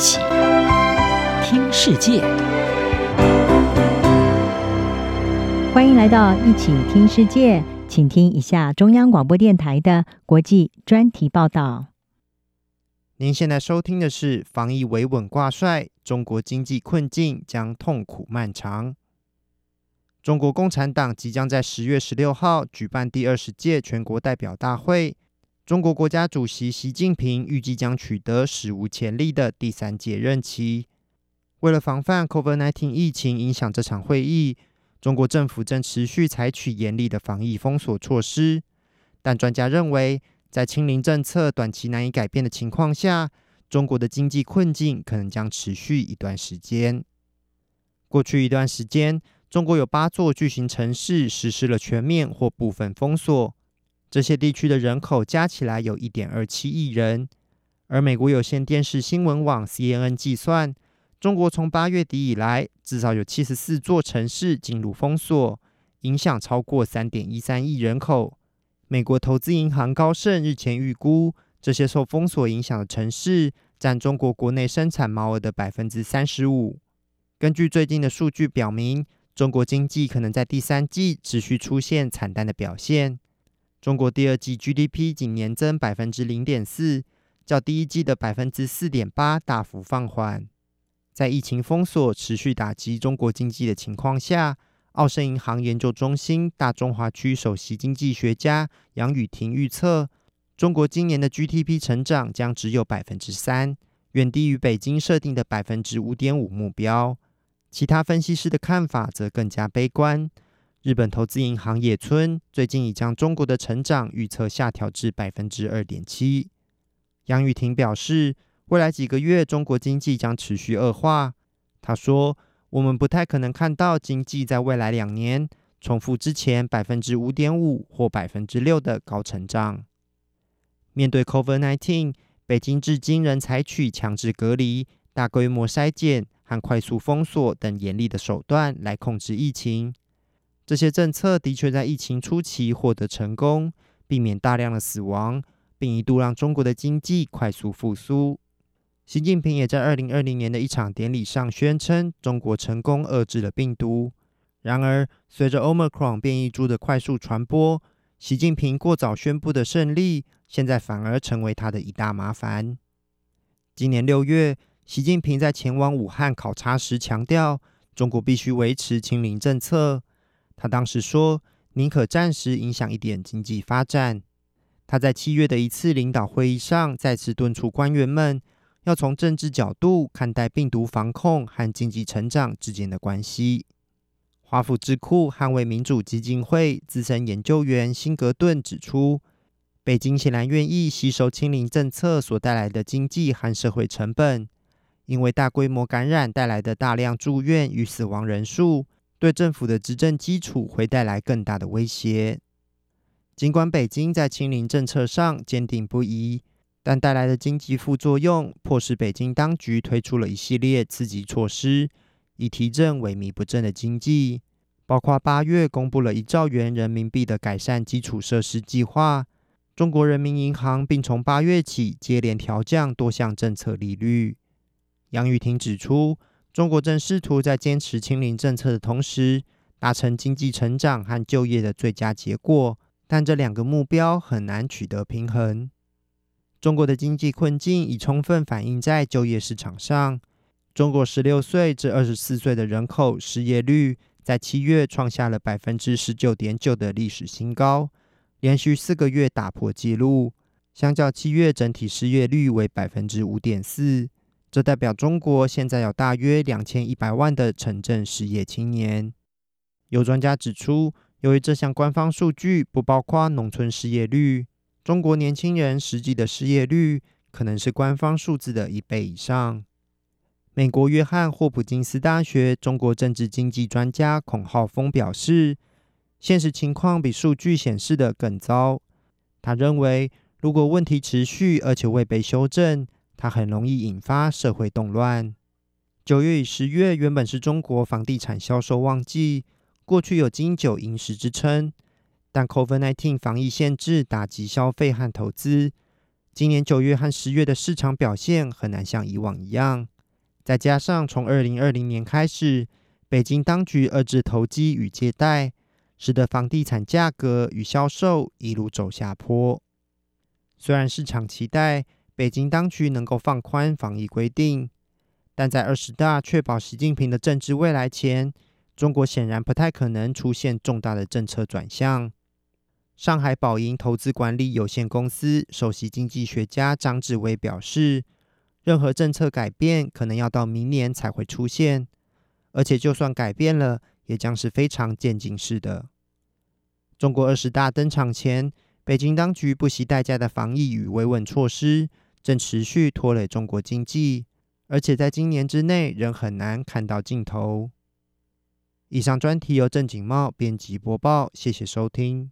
起听世界，欢迎来到一起听世界，请听一下中央广播电台的国际专题报道。您现在收听的是防疫维稳挂帅，中国经济困境将痛苦漫长。中国共产党即将在十月十六号举办第二十届全国代表大会，中国国家主席习近平预计将取得史无前例的第三届任期。为了防范 COVID-19 疫情影响这场会议，中国政府正持续采取严厉的防疫封锁措施，但专家认为，在清零政策短期难以改变的情况下，中国的经济困境可能将持续一段时间。过去一段时间，中国有八座巨型城市实施了全面或部分封锁，这些地区的人口加起来有一点二七亿人。而美国有线电视新闻网 CNN 计算，中国从八月底以来，至少有七十四座城市进入封锁，影响超过三点一三亿人口。美国投资银行高盛日前预估，这些受封锁影响的城市占中国国内生产毛额的百分之三十五。根据最近的数据表明，中国经济可能在第三季持续出现惨淡的表现。中国第二季 GDP 仅年增百分之零点四，较第一季的百分之四点八大幅放缓。在疫情封锁持续打击中国经济的情况下，澳盛银行研究中心大中华区首席经济学家杨雨婷预测，中国今年的 GDP 成长将只有百分之三，远低于北京设定的百分之五点五目标。其他分析师的看法则更加悲观。日本投资银行野村最近已将中国的成长预测下调至百分之二点七。杨宇婷表示，未来几个月中国经济将持续恶化。他说。我们不太可能看到经济在未来两年重复之前百分之五点五或百分之六的高成长。面对 COVID-19，北京至今仍采取强制隔离、大规模筛检和快速封锁等严厉的手段来控制疫情。这些政策的确在疫情初期获得成功，避免大量的死亡，并一度让中国的经济快速复苏。习近平也在二零二零年的一场典礼上宣称，中国成功遏制了病毒。然而，随着 Omicron 变异株的快速传播，习近平过早宣布的胜利，现在反而成为他的一大麻烦。今年六月，习近平在前往武汉考察时强调，中国必须维持清零政策。他当时说，宁可暂时影响一点经济发展。他在七月的一次领导会议上，再次敦促官员们。要从政治角度看待病毒防控和经济成长之间的关系。华府智库捍卫民主基金会资深研究员辛格顿指出，北京显然愿意吸收清零政策所带来的经济和社会成本，因为大规模感染带来的大量住院与死亡人数，对政府的执政基础会带来更大的威胁。尽管北京在清零政策上坚定不移。但带来的经济副作用，迫使北京当局推出了一系列刺激措施，以提振萎靡不振的经济，包括八月公布了一兆元人民币的改善基础设施计划。中国人民银行并从八月起接连调降多项政策利率。杨宇霆指出，中国正试图在坚持清零政策的同时，达成经济成长和就业的最佳结果，但这两个目标很难取得平衡。中国的经济困境已充分反映在就业市场上。中国十六岁至二十四岁的人口失业率在七月创下了百分之十九点九的历史新高，连续四个月打破纪录。相较七月整体失业率为百分之五点四，这代表中国现在有大约两千一百万的城镇失业青年。有专家指出，由于这项官方数据不包括农村失业率。中国年轻人实际的失业率可能是官方数字的一倍以上。美国约翰霍普金斯大学中国政治经济专家孔浩峰表示，现实情况比数据显示的更糟。他认为，如果问题持续而且未被修正，它很容易引发社会动乱。九月与十月原本是中国房地产销售旺季，过去有金九银十之称。但 COVID-19 防疫限制打击消费和投资，今年九月和十月的市场表现很难像以往一样。再加上从二零二零年开始，北京当局遏制投机与借贷，使得房地产价格与销售一路走下坡。虽然市场期待北京当局能够放宽防疫规定，但在二十大确保习近平的政治未来前，中国显然不太可能出现重大的政策转向。上海宝盈投资管理有限公司首席经济学家张志威表示，任何政策改变可能要到明年才会出现，而且就算改变了，也将是非常渐进式的。中国二十大登场前，北京当局不惜代价的防疫与维稳措施正持续拖累中国经济，而且在今年之内仍很难看到尽头。以上专题由郑景茂编辑播报，谢谢收听。